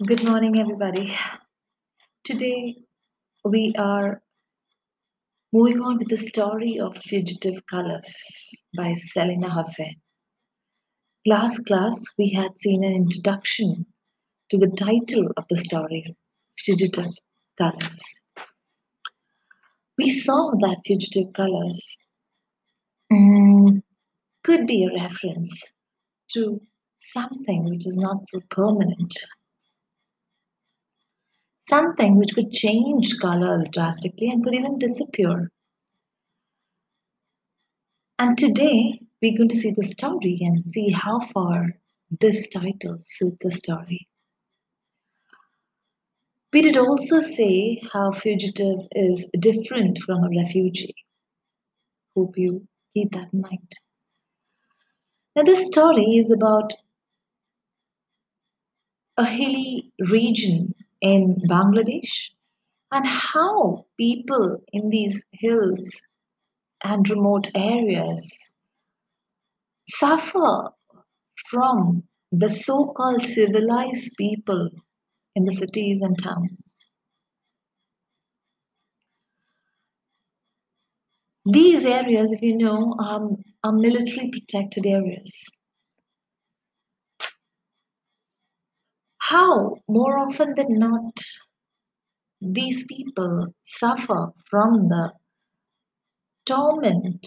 Good morning, everybody. Today we are moving on with the story of Fugitive Colors by Selina Hossain. Last class, we had seen an introduction to the title of the story, Fugitive Colors. We saw that Fugitive Colors mm, could be a reference to something which is not so permanent something which could change colors drastically and could even disappear. And today we're going to see the story and see how far this title suits the story. We did also say how fugitive is different from a refugee. Hope you keep that in mind. Now, this story is about a hilly region in Bangladesh and how people in these hills and remote areas suffer from the so called civilized people in the cities and towns. These areas, if you know, are, are military protected areas. How more often than not these people suffer from the torment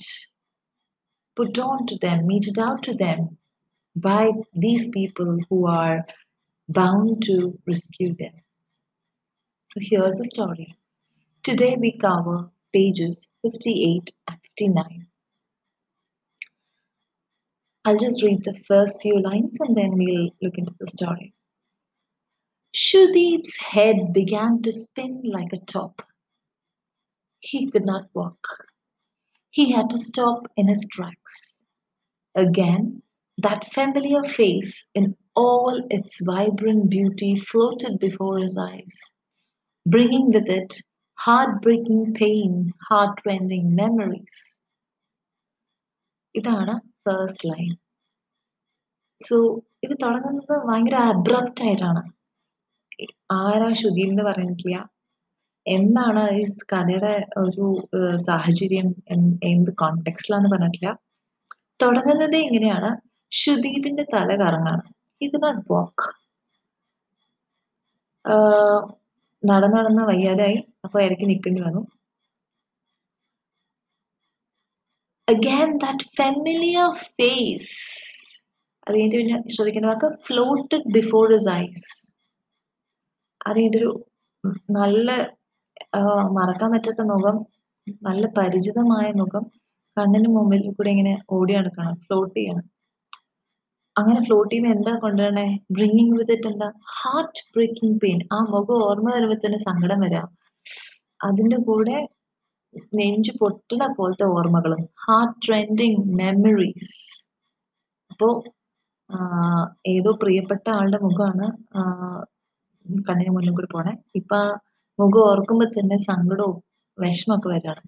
put on to them, meted out to them by these people who are bound to rescue them. So here's the story. Today we cover pages 58 and 59. I'll just read the first few lines and then we'll look into the story. Shudeep's head began to spin like a top. He could not walk. He had to stop in his tracks. Again, that familiar face in all its vibrant beauty floated before his eyes, bringing with it heartbreaking pain, heartrending memories. ഇതാണ് first line so ഇത് തുടങ്ങുന്നത് ഭയങ്കര abrupt ആയിട്ടാണ് ആരാ ശ്രുതി എന്ന് പറഞ്ഞിരിക്കുക എന്താണ് ഈ കഥയുടെ ഒരു സാഹചര്യം എന്ത് കോണ്ടെക്സ്റ്റിലാന്ന് പറഞ്ഞിട്ടില്ല. തുടങ്ങുന്നത് എങ്ങനെയാണ് ശുദീപിന്റെ തല കറങ്ങാണ്. ഇത് കു നോട്ട് വാക്ക് നടന്ന് നടന്ന് വയ്യാതായി. അപ്പൊ ഇടയ്ക്ക് നിൽക്കേണ്ടി വന്നു. അഗാൻ ദാറ്റ് ഫെമിലിയർ ഫേസ് അത് കഴിഞ്ഞിട്ട് പിന്നെ ശ്രദ്ധിക്കേണ്ട വാക്ക് ഫ്ലോട്ടഡ് ബിഫോർ ഹിസ് ഐസ് അതിന്റെ ഒരു നല്ല മറക്കാൻ പറ്റാത്ത മുഖം നല്ല പരിചിതമായ മുഖം കണ്ണിന് മുമ്പിൽ കൂടെ ഇങ്ങനെ ഓടി നടക്കണം ഫ്ലോട്ട് ചെയ്യണം. അങ്ങനെ ഫ്ലോട്ട് ചെയ്യുമ്പോൾ എന്താ കൊണ്ടുവരണേ? ബ്രിങ്ങിങ് വിത്ത് ഇറ്റ് എന്താ? ഹാർട്ട് ബ്രേക്കിംഗ് പെയിൻ ആ മുഖം ഓർമ്മ വരുമ്പോൾ തന്നെ സങ്കടം വരാം. അതിന്റെ കൂടെ നെഞ്ചു പൊട്ടണ പോലത്തെ ഓർമ്മകളും. ഹാർട്ട് ട്രെൻഡിങ് മെമ്മറീസ് അപ്പോ ഏതോ പ്രിയപ്പെട്ട ആളുടെ മുഖമാണ് കണ്ണിന് മുന്നിൽ കൂടി പോണേ. ഇപ്പൊ മുഖം ഓർക്കുമ്പോ തന്നെ സങ്കടവും വിഷമൊക്കെ വരാണ്.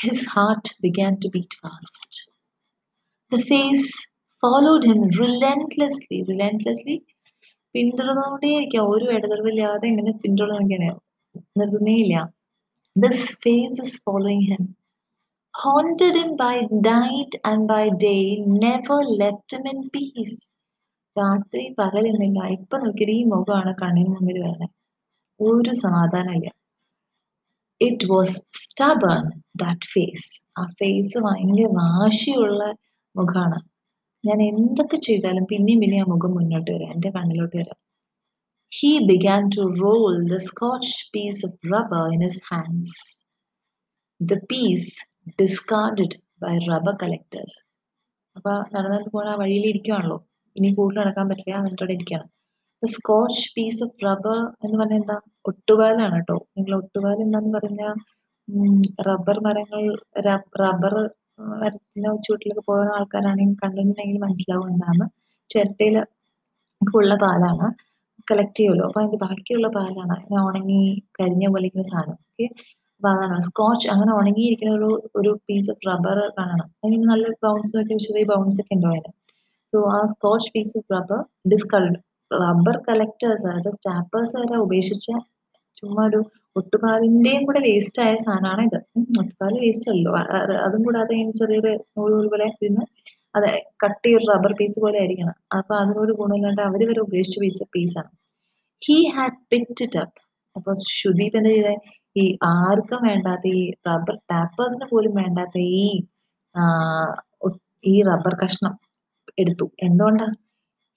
His heart began to beat fast the face followed him relentlessly relentlessly പിന്തുടർന്നുകൊണ്ടേയിരിക്കുക ഒരു ഇടതടവില്ലാതെ ഇങ്ങനെ പിന്തുടർന്നിങ്ങനെ നിർത്തുന്നേയില്ല. This face is following him haunted him by night and by day, never left in peace. രാത്രി പകലെന്നില്ല ഇപ്പൊ നോക്കിയത് ഈ മുഖമാണ് കണ്ണിന് മുമ്പിൽ വരുന്നത്. ഒരു സമാധാനമില്ല it was stubborn that face ആ ഫേസ് ഭയങ്കര വാശിയുള്ള മുഖമാണ്. ഞാൻ എന്തൊക്കെ ചെയ്താലും പിന്നെയും പിന്നെയും ആ മുഖം മുന്നോട്ട് വരാം എന്റെ കണ്ണിലോട്ട് വരാം. He began to roll the scotch piece of rubber in his hands the piece discarded by rubber collectors അപ്പൊ നടന്നു പോണ ആ വഴിയിൽ ഇരിക്കുവാണല്ലോ. ഇനി കൂടുതൽ നടക്കാൻ പറ്റില്ല എന്നിട്ട് ഇരിക്കണം അപ്പൊ സ്കോച്ച് പീസ് ഓഫ് റബ്ബർ എന്ന് പറഞ്ഞാൽ എന്താ? ഒട്ടുപാലാണ് കേട്ടോ. നിങ്ങൾ ഒട്ടുപാൽ എന്താന്ന് പറഞ്ഞാൽ റബ്ബർ മരങ്ങൾ റബ്ബർ മരത്തിന്റെ ചൂട്ടിലൊക്കെ പോകുന്ന ആൾക്കാരാണെങ്കിൽ കണ്ടിട്ടുണ്ടെങ്കിൽ മനസ്സിലാവും എന്താണ് ചിരട്ടയിൽ ഉള്ള പാലാണ്. കളക്ട് ചെയ്യുമല്ലോ അപ്പൊ അതിന്റെ ബാക്കിയുള്ള പാലാണ്. ഉണങ്ങി കരിഞ്ഞ പോലെ ഇരിക്കുന്ന സാധനം. ഓക്കെ അപ്പൊ അതാണ്. സ്കോച്ച് അങ്ങനെ ഉണങ്ങിയിരിക്കുന്ന ഒരു ഒരു പീസ് ഓഫ് റബ്ബർ കാണണം. അതിന് നല്ല ബൗൺസ് ഒക്കെ ചെറിയ ബൗൺസ് ഒക്കെ ഉണ്ടോ അതിന്? സോ ആ scotch piece rubber discarded rubber collectors അതായത് സ്റ്റാപ്പേഴ്സ് വരെ ഉപേക്ഷിച്ച ചുമ്മാ ഒരു ഒട്ടുപാലിന്റെയും കൂടെ വേസ്റ്റ് ആയ സാധനമാണ് ഇത്. ഒട്ടുപാൽ വേസ്റ്റ് അല്ലോ. അതും കൂടാതെ ചെറിയൊരു നൂൽ നൂൽ പോലെ ഇരുന്ന് അതെ കട്ടി ഒരു റബ്ബർ പീസ് പോലെ ആയിരിക്കണം. അപ്പൊ അതിനൊരു ഗുണമില്ലാണ്ട് അവർ വരെ ഉപേക്ഷിച്ച പീസ് പീസാണ് he had picked it up അപ്പൊ ശുദീപ് എന്താ ചെയ്തേ? ഈ ആർക്കും വേണ്ടാത്ത ഈ റബ്ബർ ടാപ്പേഴ്സിന് പോലും വേണ്ടാത്ത ഈ ഈ റബ്ബർ കഷ്ണം എടുത്തു. എന്തുകൊണ്ടാ?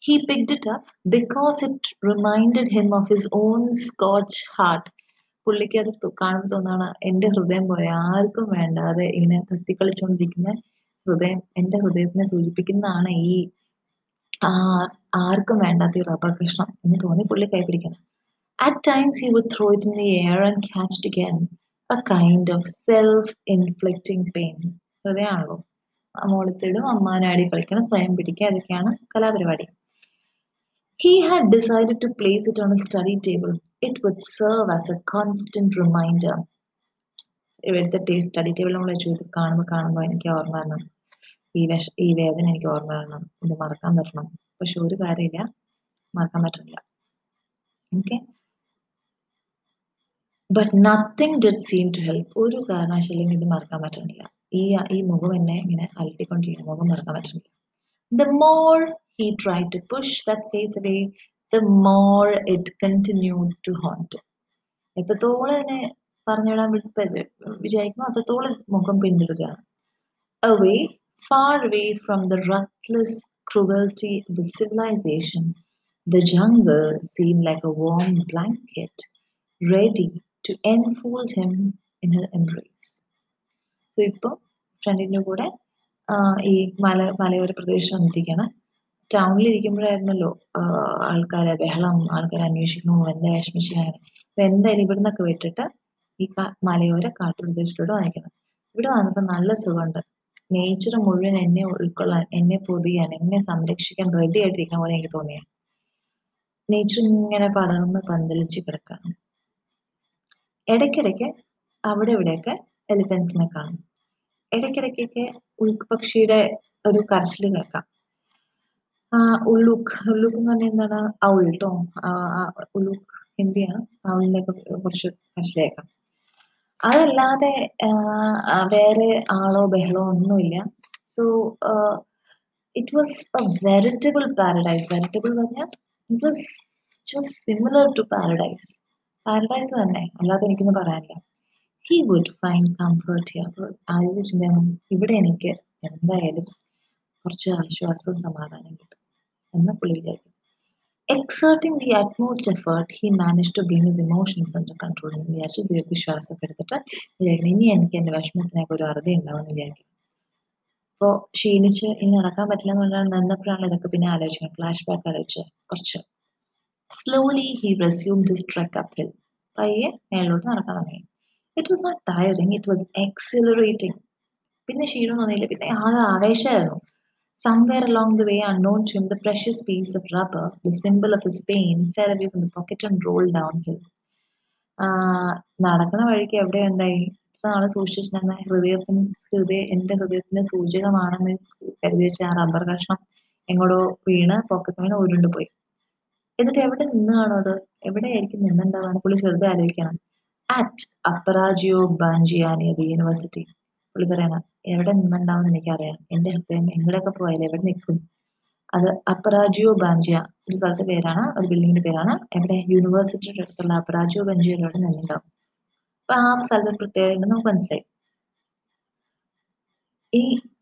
He picked it up because it reminded him of his own scotch heart പുള്ളിക്ക് അത് കാണുമ്പോൾ തോന്നാണ് എന്റെ ഹൃദയം പോലെ ആർക്കും വേണ്ടാതെ ഇങ്ങനെ തത്തിക്കളിച്ചുകൊണ്ടിരിക്കുന്ന ഹൃദയം എന്റെ ഹൃദയത്തിനെ സൂചിപ്പിക്കുന്നതാണ് ഈ ആർക്കും വേണ്ടാത്ത ഈ കൃഷ്ണം എന്ന് തോന്നി പുള്ളി കൈപിടിക്കണം at times he would throw it in the air and catch to can a kind of self inflicting pain ഹൃദയമാണല്ലോ മോളത്തിടും അമ്മാനാടി കളിക്കണം സ്വയം പിടിക്കുക അതൊക്കെയാണ് കലാപരിപാടി. He had decide to place it on a study table it would serve as a constant reminder ഇവിടുത്തെ study table നമ്മൾ ഇത് കാണുമ്പോൾ കാണുമ്പോൾ എനിക്ക് ഓർമ്മ വരണം. ഈ വിഷ ഈ വേദന എനിക്ക് ഓർമ്മ വരണം. ഇത് മറക്കാൻ പറ്റണം. പക്ഷെ ഒരു കാര്യമില്ല. മറക്കാൻ പറ്റില്ല okay but nothing did seem to help ഒരു കാരണവശാലും ഇത് മറക്കാൻ പറ്റുന്നില്ല ഈ ഈ മുഖം എന്നെ ഇങ്ങനെ അലട്ടിക്കൊണ്ടിരിക്കുന്ന മുഖം മറക്കാൻ പറ്റുന്നില്ല. The more he try to push that face away the more it continue to haunt എത്രത്തോളം ഇതിനെ പറഞ്ഞുവിടാൻ വി- വിചാരിക്കുന്നു അത്രത്തോളം മുഖം പിന്തുടരുകയാണ്. Away, far away from the ruthless cruelty of the civilization, the jungle seemed like a warm blanket, ready to enfold him in her embrace. So ഇപ്പോൾ ഫ്രണ്ടിന്റെ കൂടെ ഈ മല മലയോര പ്രദേശം വന്നിരിക്കുകയാണ് ടൗണിൽ ഇരിക്കുമ്പോഴായിരുന്നല്ലോ ആൾക്കാരെ ബഹളം ആൾക്കാരെ അന്വേഷിക്കുന്നു എന്താ വിഷമിച്ചാണ് അപ്പൊ എന്തായാലും ഇവിടെ നിന്നൊക്കെ വിട്ടിട്ട് ഈ മലയോര കാട്ടുപ്രദേശത്തോട് വന്നിക്കണം ഇവിടെ വന്നപ്പോൾ നല്ല സുഖമുണ്ട്. നേച്ചർ മുഴുവൻ എന്നെ ഉൾക്കൊള്ളാൻ എന്നെ പൊതിയാൻ എന്നെ സംരക്ഷിക്കാൻ റെഡി ആയിട്ടിരിക്കുന്ന പോലെ എനിക്ക് തോന്നിയ. നേച്ചർ ഇങ്ങനെ പടർന്ന് പന്തലിച്ച് കിടക്കാണ്. ഇടയ്ക്കിടയ്ക്ക് അവിടെ ഇവിടെയൊക്കെ എലിഫൻസിനെ കാണും. ഇടയ്ക്കിടയ്ക്കൊക്കെ ഉൾപക്ഷിയുടെ ഒരു കരച്ചിൽ കേൾക്കാം. ആ ഉള്ളൂക്ക് ഉള്ളൂക്ക് എന്ന് പറഞ്ഞാൽ എന്താണ്? ഔൾ ട്ടോ? ആ, ആ, ഉള്ളൂക്ക് ഹിന്ദിയാണ് ഔളിനെ കുറിച്ച് കരച്ചിലേക്കാം അതല്ലാതെ വേറെ ആളോ ബഹളോ ഒന്നുമില്ല. So it was a veritable paradise veritable പറഞ്ഞാൽ it was just similar to paradise paradise തന്നെ. അല്ലാതെ എനിക്കൊന്നും പറയാനില്ല. He would find comfort here ചിന്തയാണ് ഇവിടെ എനിക്ക് എന്തായാലും കുറച്ച് ആശ്വാസവും സമാധാനം കിട്ടും എന്ന് പുള്ളി വിചാരിക്കും. Exerting the utmost effort he manage to bring his emotions under control എന്ന് വിചാരിച്ച് ദീർഘശ്വാസമൊക്കെ എടുത്തിട്ട് വിചാരിക്കണം ഇനി എനിക്ക് എന്റെ വിഷമത്തിനൊക്കെ ഒരു അറുതി ഉണ്ടാവും എന്ന് വിചാരിക്കും. അപ്പോൾ ക്ഷീണിച്ച് ഇനി നടക്കാൻ പറ്റില്ല എന്നുള്ളതാണ് നിന്നപ്പോഴാണ് ഇതൊക്കെ പിന്നെ ആലോചിക്കുന്നത്. ഫ്ലാഷ് ബാക്ക് ആലോചിച്ച് കുറച്ച്. Slowly he resume this trek up hill പയ്യെ മേളിലോട്ട് നടക്കാൻ തുടങ്ങി. It was not tiring it was exhilarating പിന്നെ ക്ഷീണം തോന്നിയില്ല പിന്നെ ആകെ ആവേശമായിരുന്നു. Somewhere along the way, unknown to him, the precious piece of rubber, the symbol of his pain, fell away from the pocket and rolled നടക്കണ വഴിക്ക് എവിടെ എന്തായി ഇത്ര നാൾ സൂക്ഷിച്ചിരുന്ന ഹൃദയത്തിന് ഹൃദയ എന്റെ ഹൃദയത്തിന്റെ സൂചകമാണെന്ന് കരുതി വെച്ച ആ റബ്ബർ കഷ്ണം എങ്ങോട്ടോ വീണ് പോക്കറ്റ് വീണ് ഉരുണ്ട് പോയി എന്നിട്ട് എവിടെ നിന്ന് കാണും അത്? എവിടെയായിരിക്കും നിന്നുണ്ടാവാണ് പുള്ളി ചെറുതെ ആലോചിക്കണം. അറ്റ് അപ്പറാജിയോ ബാഞ്ചിയാനി അത് യൂണിവേഴ്സിറ്റി പുള്ളി പറയണം എവിടെ നിന്നുണ്ടാവും എനിക്കറിയാം. എന്റെ ഹൃദയം എങ്ങടെയൊക്കെ പോയാലും എവിടെ നിൽക്കും? അത് അപ്പറാജിയോ ബാഞ്ചിയ ഒരു സ്ഥലത്തെ പേരാണ് ഒരു ബിൽഡിങ്ങിന്റെ പേരാണ്. എവിടെ? യൂണിവേഴ്സിറ്റിയുടെ അടുത്തുള്ള അപ്പറാജിയോ ബാഞ്ചിയയുടെ അവിടെ നിന്നുണ്ടാവും. അപ്പൊ ആ സ്ഥലത്ത് പ്രത്യേകത നമുക്ക് മനസ്സിലായി. ഈ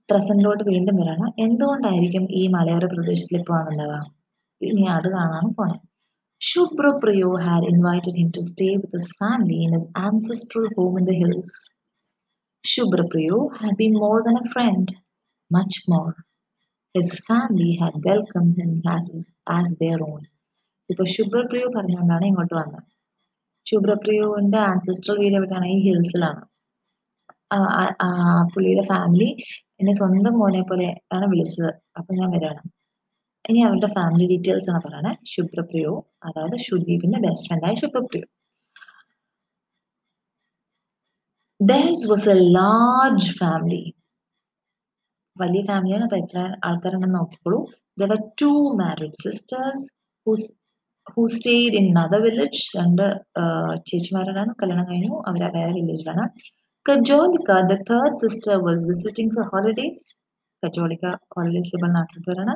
പ്രസന്റിലോട്ട് വീണ്ടും വരാണ്. എന്തുകൊണ്ടായിരിക്കും ഈ മലയോര പ്രദേശത്തിൽ പോകാൻ വന്നിട്ടുണ്ടാവുക? ഇനി അത് കാണാനും പോണേ. Shubhra had invited him to stay with his family in his ancestral home in the hills. Shubhra had been more than a friend, much more. His family had welcomed him as, his, as their own. ഇപ്പോൾ ശുഭ്രപ്രിയോ പറഞ്ഞുകൊണ്ടാണ് ഇങ്ങോട്ട് വന്നത് ശുഭ്രപ്രിയോവിന്റെ ancestor വീട് എവിടെയാണ് ഈ ഹിൽസിലാണ് പുള്ളിയുടെ family എന്നെ സ്വന്തം മോനെ പോലെ ആണ് വിളിച്ചത് അപ്പം ഞാൻ വരാണ് ഇനി അവരുടെ ഫാമിലി ഡീറ്റെയിൽസ് ആണ് പറയുന്നത് ശുഭ്രപ്രിയോ അതായത് ശുദ്ദീപിന്റെ best ഫ്രണ്ടായ Shubhrapriyo Theirs was a large family വലിയ ഫാമിലിയാണ് അപ്പൊ എത്ര ആൾക്കാരുണ്ടെന്ന് നോക്കിക്കോളൂ. Their two married sisters who's stayed in other village രണ്ട് ചേച്ചിമാരാണ് കല്യാണം കഴിഞ്ഞു. അവർ വേറെ വില്ലേജിലാണ് കജോലിക്ക the third sister was visiting for holidays കജോലിക്ക ഹോളിഡേസിൽ ഇപ്പോൾ നാട്ടിൽ വരാണ്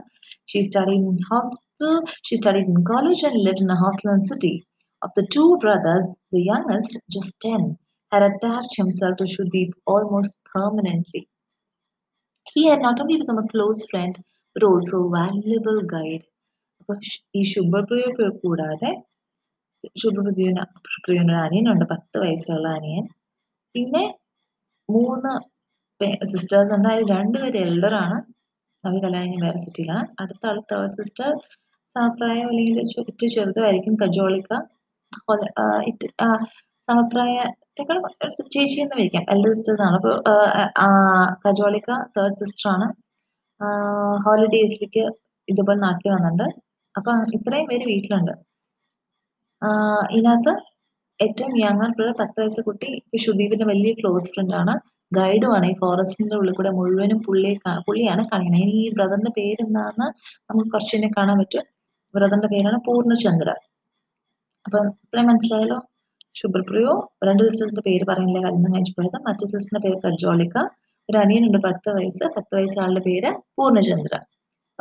she study in hostel she study in college and live in a hostel in city Of the two brothers, the youngest, just 10, had attached himself to Shudeep almost permanently. He had not only become a close friend, but also a valuable guide. അപ്പൊ ഷ്- ഈ ശുഭപ്രിയ കൂടാതെ ശുഭപ്രിയന പ്രിയനൊരു അനിയനുണ്ട് പത്ത് വയസ്സുള്ള അനിയൻ പിന്നെ മൂന്ന് sisters ഉണ്ട് അതിൽ രണ്ടുപേര് എൽഡർ ആണ്. അവർ കല്യാണം വേറെ സിറ്റിയിലാണ് അടുത്ത ആൾ തേർഡ് സിസ്റ്റർ സമപ്രായം അല്ലെങ്കിൽ ചെ- ഏറ്റവും ചെറുതായിരിക്കും കജോളിക്ക. സമപ്രായത്തെക്കാൾ ചേച്ചി എന്ന് വിളിക്കാം. എൽഡർ സിസ്റ്റേഴ്സ് ആണ് അപ്പോൾ കജോളിക്ക തേർഡ് സിസ്റ്റർ ആണ്. ഹോളിഡേയ്സിലേക്ക് ഇതുപോലെ നാട്ടിൽ വന്നിട്ടുണ്ട്. അപ്പൊ ഇത്രയും പേര് വീട്ടിലുണ്ട്. ഇതിനകത്ത് ഏറ്റവും യങ്ങർ പിള്ളേർ പത്ത് വയസ്സ് കുട്ടി ഷുദീപിന്റെ വലിയ ക്ലോസ് ഫ്രണ്ട് ആണ്. ഗൈഡുമാണ്. ഈ ഫോറസ്റ്റിന്റെ ഉള്ളിൽ കൂടെ മുഴുവനും പുള്ളിയെ പുള്ളിയാണ് കാണിക്കുന്നത് ഇനി ഈ ബ്രദറിന്റെ പേരെന്താന്ന് നമുക്ക് തന്നെ കാണാൻ പറ്റും. ബ്രദറിന്റെ പേരാണ് പൂർണചന്ദ്ര അപ്പൊ ഇത്രയും മനസ്സിലായല്ലോ? ശുഭ്രപ്രിയോ രണ്ട് സിസ്റ്റേഴ്സിന്റെ പേര് പറയുന്നില്ല കല്യാണം കഴിച്ചു പോയത്. മറ്റു സിസ്റ്ററിന്റെ പേര് കർജോളിക്ക ഒരു അനിയനുണ്ട് പത്ത് വയസ്സ്. പത്ത് വയസ്സ് ആളുടെ പേര് പൂർണചന്ദ്ര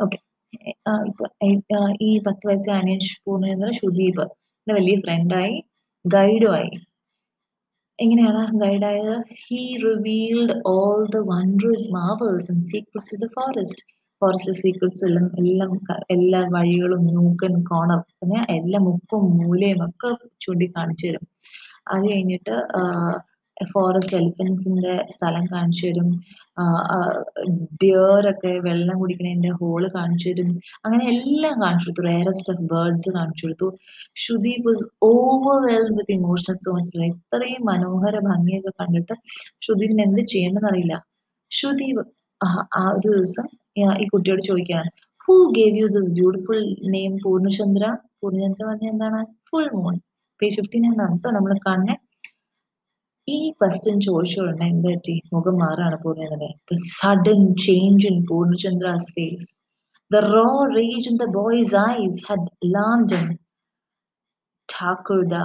ഓക്കെ. ഈ- പത്ത് വയസ്സ് അനിയൻ പൂർണചന്ദ്ര സുദീപ്. എന്റെ വലിയ ഫ്രണ്ടായി ഗൈഡുമായി എങ്ങനെയാണ് ഗൈഡായത് he revealed all the wondrous marvels and secrets in the forest forest secrets എല്ലാം എല്ലാം എല്ലാ വഴികളും മൂക്കൻ കോണർ എല്ലാ മുക്കും മൂലയും ഒക്കെ ചൂണ്ടിക്കാണിച്ചു തരും. അത് കഴിഞ്ഞിട്ട് ഫോറസ്റ്റ് എലിഫൻസിന്റെ സ്ഥലം കാണിച്ചു തരും. ഡിയറൊക്കെ വെള്ളം കുടിക്കുന്നതിന്റെ ഹോൾ കാണിച്ചു തരും. അങ്ങനെ എല്ലാം കാണിച്ചു കൊടുത്തു. റയറസ്റ്റ് ഓഫ് ബേർഡ്സ് കാണിച്ചു കൊടുത്തു. Shudeep was overwhelmed with emotional zones ഇത്രയും മനോഹര ഭംഗിയൊക്കെ കണ്ടിട്ട് ഷുദീപിന് എന്ത് ചെയ്യണമെന്ന് അറിയില്ല. ഷുദീപ് ആ ഒരു ദിവസം ഈ- കുട്ടിയോട് ചോദിക്കുകയാണ് who gave you this beautiful name Purnachandra Purnachandra പറഞ്ഞ എന്താണ്? ഫുൾ മൂൺ പേജ് ഫിഫ്റ്റീൻ ഇപ്പൊ നമ്മൾ കാണുന്നത് ഈ ക്വസ്റ്റ്യൻ ചോദിച്ചോളുണ്ട് എന്റെ ടി? മുഖം മാറാണ് Purnachandran the sudden change in Purnachandra's face the raw rage in the boy's eyes had alarmed him. Thakurda,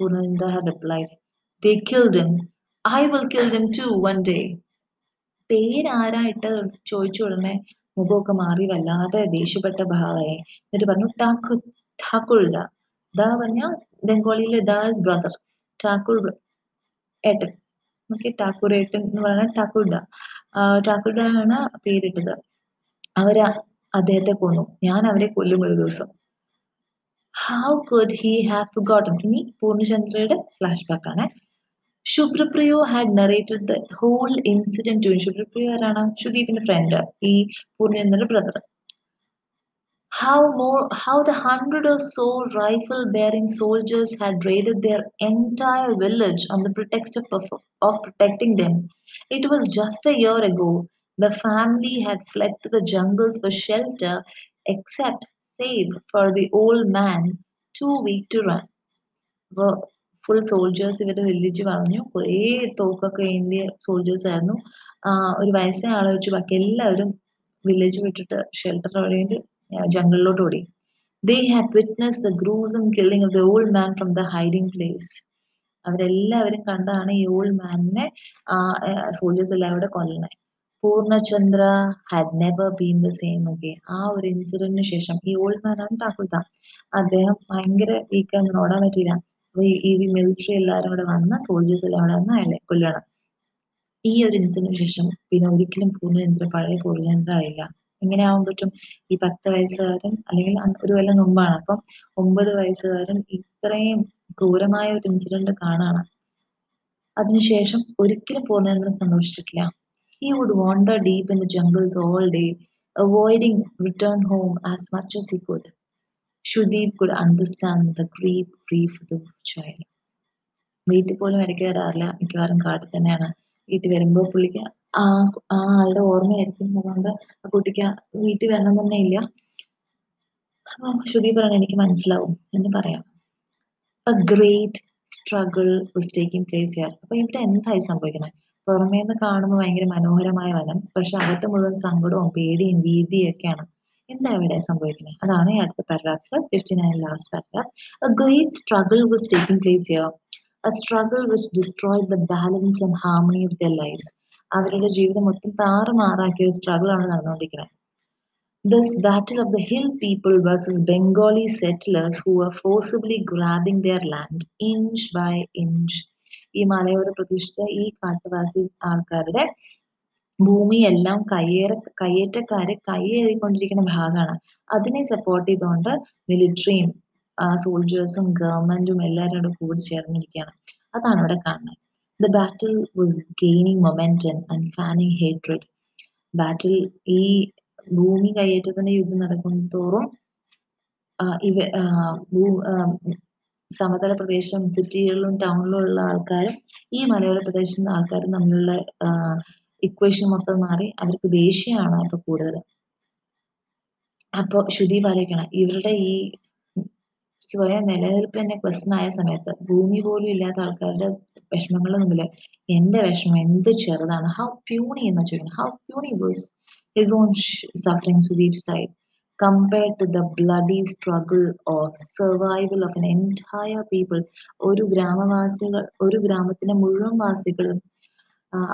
Purnanda had replied, They killed him. I will kill them too one. പേരാരായിട്ട് ചോദിച്ചു ഉടനെ മുഖമൊക്കെ മാറി വല്ലാതെ ദേഷ്യപ്പെട്ട ഭാവമായി എന്നിട്ട് പറഞ്ഞു ഠാക്കു ഠാക്കുർ ദ ദ പറഞ്ഞ ബംഗാളിയിലെ ദ ഇസ് ബ്രദർ ഠാക്കൂർ ഏട്ടൻ. ഓക്കെ ടാക്കൂർ ഏട്ടൻ എന്ന് പറയുന്നത് ഠാക്കൂർ ദ ആണ് പേരിട്ടത്. അവർ അദ്ദേഹത്തെ കൊന്നു. ഞാൻ അവരെ കൊല്ലും ഒരു ദിവസം. How could he have gotten ഇനി പൂർണചന്ദ്രയുടെ ഫ്ലാഷ് ബാക്ക് ആണ്. Shubhrapriyo had narrated the whole incident to Shubhrapriyo ആരാണ്? സുദീപിന്റെ ഫ്രണ്ട് ഈ പൂർണചന്ദ്രയുടെ brother how more how the hundred or so rifle bearing soldiers had raided their entire village on the pretext of, of, protecting them it was just a year ago the family had fled to the jungles for shelter except save for the old man too weak to run full soldiers ഇവരുടെ village പറഞ്ഞു കുറേ തോക്കൊക്കെ ഏന്തിയ soldiers ആയിരുന്നു ഒരു വയസ്സായ ആളെ വെച്ച് ബാക്കി എല്ലാവരും വില്ലേജ് വിട്ടിട്ട് ഷെൽട്ടർ വേണ്ടി ജംഗിളിലോട്ട് ഓടി they had witness the gruesome killing of the old man from the hiding place അവരെല്ലാവരും കണ്ടാണ് ഈ ഓൾഡ് മാനിനെ സോൾജേഴ്സ് എല്ലാവരും കൊല്ലണേ Purnachandra had never been the same again ആ ഒരു ഇൻസിഡന്റിന് ശേഷം ഈ ഓൾഡ് മാൻ ആണ് ടാക്കുൽത്ത അദ്ദേഹം ഭയങ്കര വീക്കാണ് ഓടാൻ പറ്റിയില്ല. അപ്പൊ ഈ- മിലിറ്ററി എല്ലാവരും കൂടെ വന്ന് സോൾജേഴ്സ് എല്ലാം കൂടെ വന്ന് അയാളെ കൊല്ലണം ഈ ഒരു ഇൻസിഡന്റിന് ശേഷം പിന്നെ ഒരിക്കലും പൂർണചന്ദ്ര പഴയ പൂർണചന്ദ്ര ആയില്ല. എങ്ങനെ ആവാൻ പറ്റും? ഈ പത്ത് വയസ്സുകാരൻ അല്ലെങ്കിൽ ഒരു കൊല്ലം മുമ്പാണ്. അപ്പം ഒമ്പത് വയസ്സുകാരൻ ഇത്രയും ക്രൂരമായ ഒരു ഇൻസിഡന്റ് കാണാണ്. അതിനുശേഷം ഒരിക്കലും Purnachandran സന്തോഷിച്ചിട്ടില്ല. He would wander deep in the jungles all day avoiding return home as much as he could. Shudeep understand the grief grief of the child. വീട്ടിൽ പോലും ഇടയ്ക്ക് വരാറില്ല. മിക്കവാറും കാട്ടിൽ തന്നെയാണ്. വീട്ടിൽ വരുമ്പോൾ പുള്ളിക്ക് ആ ആ ആളുടെ ഓർമ്മയായിരിക്കും. അതുകൊണ്ട് ആ കുട്ടിക്ക് വീട്ടിൽ വരണം തന്നെ ഇല്ല. ശ്രുതി പറയണ എനിക്ക് മനസ്സിലാവും. എന്ന് പറയാം. A great struggle was taking place here അപ്പൊ ഇവിടെ എന്തായി സംഭവിക്കുന്നത് പുറമേ നിന്ന് കാണുമ്പോൾ ഭയങ്കര മനോഹരമായ വനം പക്ഷെ അകത്ത് മുഴുവൻ സങ്കടവും പേടിയും ഭീതിയും ഒക്കെയാണ് എന്താ ഇവിടെ സംഭവിക്കുന്നത് അതാണ് ഈ അടുത്ത പാരഗ്രാഫിൽ fifty nine last paragraph a great struggle was taking place here a struggle which destroy the balance and harmony of the lifes അവരുടെ ജീവിതം മൊത്തം താറുമാറാക്കിയ ഒരു സ്ട്രഗിൾ ആണ് നടന്നുകൊണ്ടിരിക്കുന്നത്. This battle of the hill people versus Bengali settlers who are forcibly grabbing their land inch by inch ഈ മലയോര പ്രദേശത്തെ ഈ കാട്ടുവാസി ആൾക്കാരുടെ ഭൂമിയെല്ലാം കയ്യേറ കയ്യേറ്റക്കാരെ കയ്യേറിക്കൊണ്ടിരിക്കുന്ന ഭാഗമാണ്. അതിനെ സപ്പോർട്ട് ചെയ്തുകൊണ്ട് മിലിറ്ററിയും സോൾജേഴ്സും ഗവൺമെന്റും എല്ലാവരും കൂടി ചേർന്നിരിക്കുകയാണ്. അതാണ് ഇവിടെ കാണുന്നത്. The battle was gaining momentum and fanning hatred. Battle ഈ ഭൂമി കയ്യേറ്റത്തിന്റെ യുദ്ധം നടക്കുന്തോറും ഇവ സമതല പ്രദേശം സിറ്റികളിലും ടൗണിലും ഉള്ള ആൾക്കാരും ഈ മലയോര പ്രദേശത്തുള്ള ആൾക്കാരും തമ്മിലുള്ള ഇക്വേഷൻ മൊത്തം മാറി അവർക്ക് ദേഷ്യമാണ് ഇപ്പൊ കൂടുതൽ അപ്പൊ ശ്രുതി പാലിക്കണം ഇവരുടെ ഈ സ്വയം നിലനിൽപ്പ് തന്നെ ക്വസ്റ്റൻ ആയ സമയത്ത് ഭൂമി പോലും ഇല്ലാത്ത ആൾക്കാരുടെ വിഷമങ്ങളുടെ മുമ്പിൽ എന്റെ വിഷമം എന്ത് ചെറുതാണ്. ഹൗ പ്യൂണി എന്ന് ചോദിക്കുന്നത് how puny was his own suffering Sudeep side compared to the bloody struggle of survival of an entire people ഒരു ഗ്രാമവാസികൾ ഒരു ഗ്രാമത്തിലെ മുഴുവൻ വാസികളും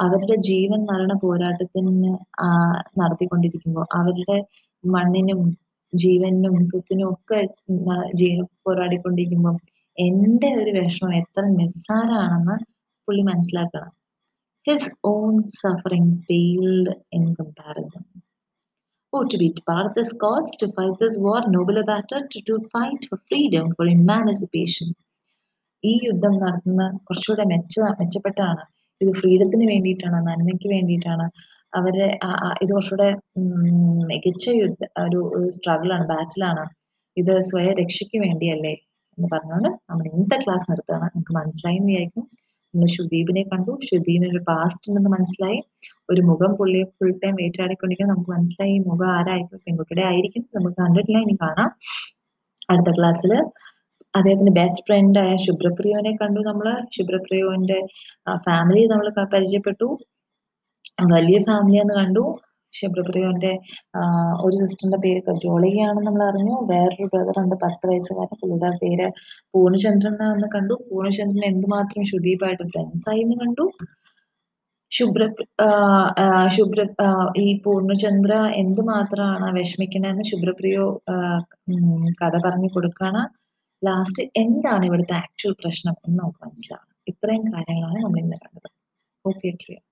അവരുടെ ജീവൻ മരണ പോരാട്ടത്തിന് നടത്തിക്കൊണ്ടിരിക്കുമ്പോൾ അവരുടെ മണ്ണിനും ജീവനും സ്വത്തിനും ഒക്കെ പോരാടിക്കൊണ്ടിരിക്കുമ്പോൾ എന്റെ ഒരു വിഷമം എത്ര നിസ്സാരാണെന്ന് പുള്ളി മനസ്സിലാക്കണം. His own suffering paled in comparison emancipation. ഈ യുദ്ധം മെച്ച ഇത് ഫ്രീഡത്തിന് വേണ്ടിയിട്ടാണ് നന്മയ്ക്ക് വേണ്ടിയിട്ടാണ്? അവരെ ഇത് കുറച്ചുകൂടെ മികച്ച യുദ്ധ ഒരു സ്ട്രഗിൾ ആണ് ബാച്ചിലാണ് ഇത് സ്വയ രക്ഷയ്ക്ക് വേണ്ടിയല്ലേ എന്ന് പറഞ്ഞുകൊണ്ട് നമ്മൾ ഇന്നത്തെ ക്ലാസ് നിർത്തുകയാണ്. നമുക്ക് മനസ്സിലായി വിചാരിക്കും. നമ്മൾ ഷുദീപിനെ കണ്ടു. ഷുദീപിന് ഒരു പാസ്റ്റ് ഉണ്ടെന്ന് മനസ്സിലായി. ഒരു മുഖം പുള്ളി ഫുൾ ടൈം ഏറ്റാടിക്കൊണ്ടിരിക്കും നമുക്ക് മനസ്സിലായി. മുഖം ആരായിരിക്കും? പെൺകുട്ടിയുടെ ആയിരിക്കും. നമുക്ക് കണ്ടിട്ടില്ല. ഇനി കാണാം. അടുത്ത ക്ലാസ്സിൽ അദ്ദേഹത്തിന്റെ ബെസ്റ്റ് ഫ്രണ്ട് ആയ ശുഭ്രപ്രിയോനെ കണ്ടു നമ്മൾ ശുഭ്രപ്രിയോന്റെ ഫാമിലി നമ്മൾ പരിചയപ്പെട്ടു. വലിയ ഫാമിലി എന്ന് കണ്ടു. ശുഭ്രപ്രിയോന്റെ ഒരു സിസ്റ്ററിന്റെ പേര് ജോളികയാണെന്ന് നമ്മൾ അറിഞ്ഞു. വേറൊരു ബ്രദർ ഉണ്ട് പത്ത് വയസ്സുകാരൻ. പുള്ളിയുടെ പേര് പൂർണചന്ദ്രൻ എന്ന് കണ്ടു. പൂർണചന്ദ്രൻ എന്തുമാത്രം ശുദീപായിട്ട് ഫ്രണ്ട്സ് ആയി എന്ന് കണ്ടു. ശുഭ്ര ശുഭ്ര ഈ പൂർണചന്ദ്ര എന്തുമാത്രമാണ് വിഷമിക്കണമെന്ന് ശുഭ്രപ്രിയോ കഥ പറഞ്ഞു കൊടുക്കാണ്. ലാസ്റ്റ് എന്താണ് ഇവിടുത്തെ ആക്ച്വൽ പ്രശ്നം എന്ന് നമുക്ക് മനസ്സിലാവണം. ഇത്രയും കാര്യങ്ങളാണ് നമ്മൾ ഇന്ന് കണ്ടത്. Okay clear